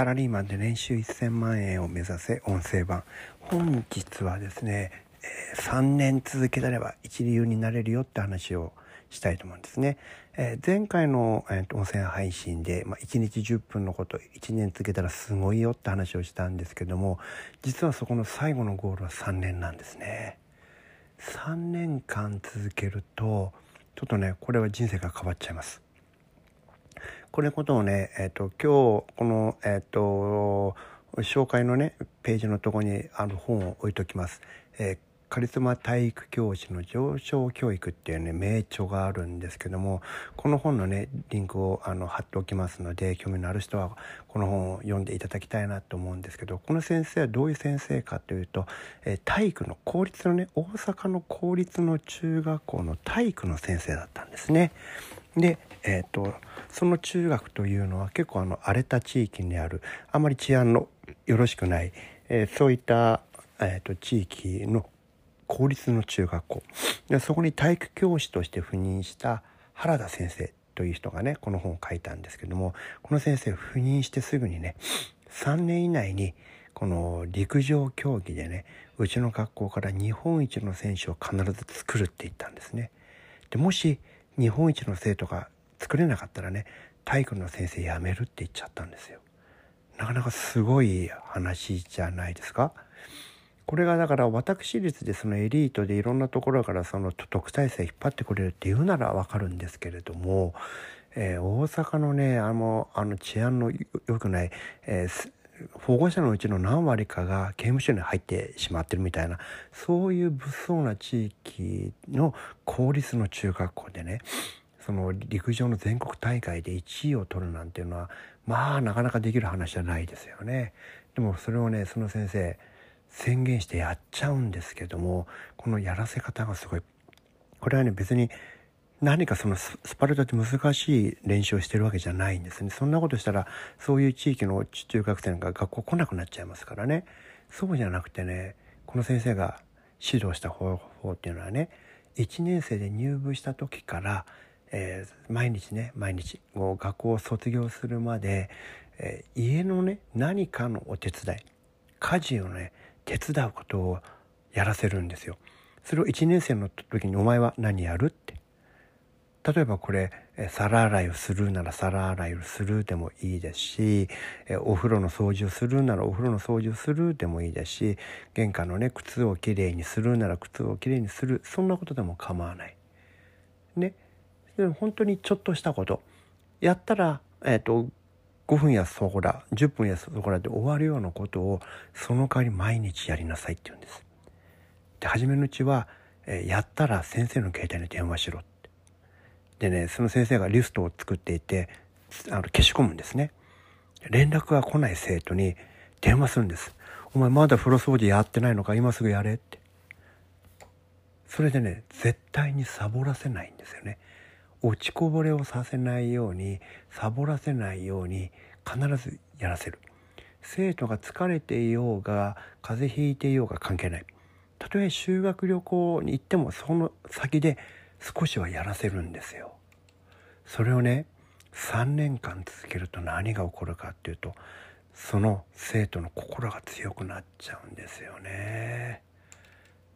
サラリーマンで年収1000万円を目指せ音声版。本日はですね、えー、3年続けたれば一流になれるよって話をしたいと思うんですね、えー、前回の、えー、音声配信で、まあ、1日10分のこと1年続けたらすごいよって話をしたんですけども実はそこの最後のゴールは3年なんですね。3年間続けるとちょっとねこれは人生が変わっちゃいます。これことをね、えっ、ー、と、今日、この、えっ、ー、と、紹介のね、ページのとこにある本を置いときます。えー、カリスマ体育教師の上昇教育っていうね、名著があるんですけども、この本のね、リンクをあの貼っておきますので、興味のある人はこの本を読んでいただきたいなと思うんですけど、この先生はどういう先生かというと、えー、体育の公立のね、大阪の公立の中学校の体育の先生だったんですね。で、えっ、ー、と、その中学というのは結構あの荒れた地域にあるあまり治安のよろしくない、えー、そういった、えーと、地域の公立の中学校でそこに体育教師として赴任した原田先生という人がねこの本を書いたんですけどもこの先生赴任してすぐにね3年以内にこの陸上競技でねうちの学校から日本一の選手を必ず作るって言ったんですね。でもし日本一の生徒が作れなかったらね体育の先生辞めるって言っちゃったんですよ。なかなかすごい話じゃないですか。これがだから私立でそのエリートでいろんなところからその特待生引っ張ってくれるっていうならわかるんですけれども、えー、大阪のねあのあの治安の良くない、えー、保護者のうちの何割かが刑務所に入ってしまってるみたいなそういう物騒な地域の公立の中学校でねその陸上の全国大会で1位を取るなんていうのはまあなかなかできる話じゃないですよね。でもそれをねその先生宣言してやっちゃうんですけどもこのやらせ方がすごいこれはね別に何かそのスパルタって難しい練習をしてるわけじゃないんですね。そんなことしたらそういう地域の中学生なんか学校来なくなっちゃいますからね。そうじゃなくてねこの先生が指導した方法っていうのはね1年生で入部した時からえー、毎日ね毎日もう学校を卒業するまで、えー、家のね何かのお手伝い家事をね手伝うことをやらせるんですよ。それを1年生の時に「お前は何やる?」って例えばこれ皿洗いをするなら皿洗いをするでもいいですしお風呂の掃除をするならお風呂の掃除をするでもいいですし玄関のね靴をきれいにするなら靴をきれいにするそんなことでも構わない。ね本当にちょっとしたことやったら、えっ、ー、と5分やそこら10分やそこらで終わるようなことをその代わり毎日やりなさいって言うんです。で初めのうちは、えー、やったら先生の携帯に電話しろって。でねその先生がリストを作っていてあの消し込むんですね。連絡が来ない生徒に電話するんです。お前まだ風呂掃除やってないのか？今すぐやれって。それでね絶対にサボらせないんですよね。落ちこぼれをさせないようにサボらせないように必ずやらせる。生徒が疲れていようが風邪ひいていようが関係ない。たとえ修学旅行に行ってもその先で少しはやらせるんですよ。それをね3年間続けると何が起こるかっていうとその生徒の心が強くなっちゃうんですよね。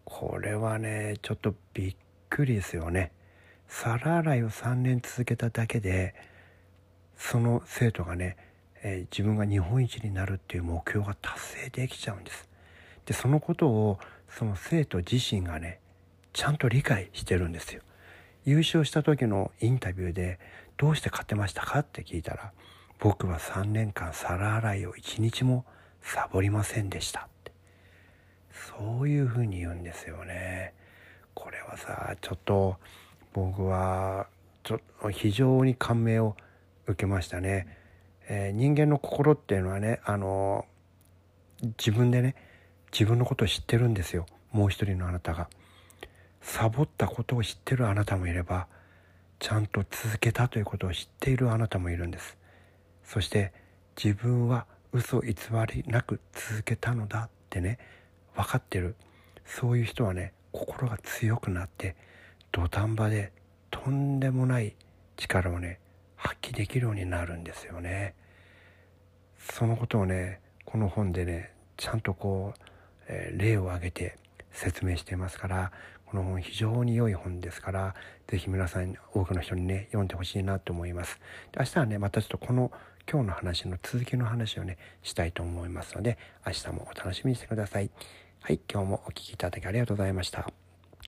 これはねちょっとびっくりですよね。皿洗いを3年続けただけでその生徒がね、えー、自分が日本一になるっていう目標が達成できちゃうんです。でそのことをその生徒自身がねちゃんと理解してるんですよ。優勝した時のインタビューで「どうして勝てましたか?」って聞いたら「僕は3年間皿洗いを一日もサボりませんでした」ってそういうふうに言うんですよね。これはさちょっと僕はちょっと非常に感銘を受けましたね。えー、人間の心っていうのはねあの自分でね自分のことを知ってるんですよもう一人のあなたが。サボったことを知ってるあなたもいればちゃんと続けたということを知っているあなたもいるんです。そして自分は嘘偽りなく続けたのだってね分かってるそういう人はね心が強くなって土壇場でとんでもない力をね発揮できるようになるんですよね。そのことをねこの本でねちゃんとこう、えー、例を挙げて説明していますからこの本非常に良い本ですから是非皆さん多くの人にね読んでほしいなと思います。で明日はねまたちょっとこの今日の話の続きの話をねしたいと思いますので明日もお楽しみにしてください。はい今日もお聴きいただきありがとうございました。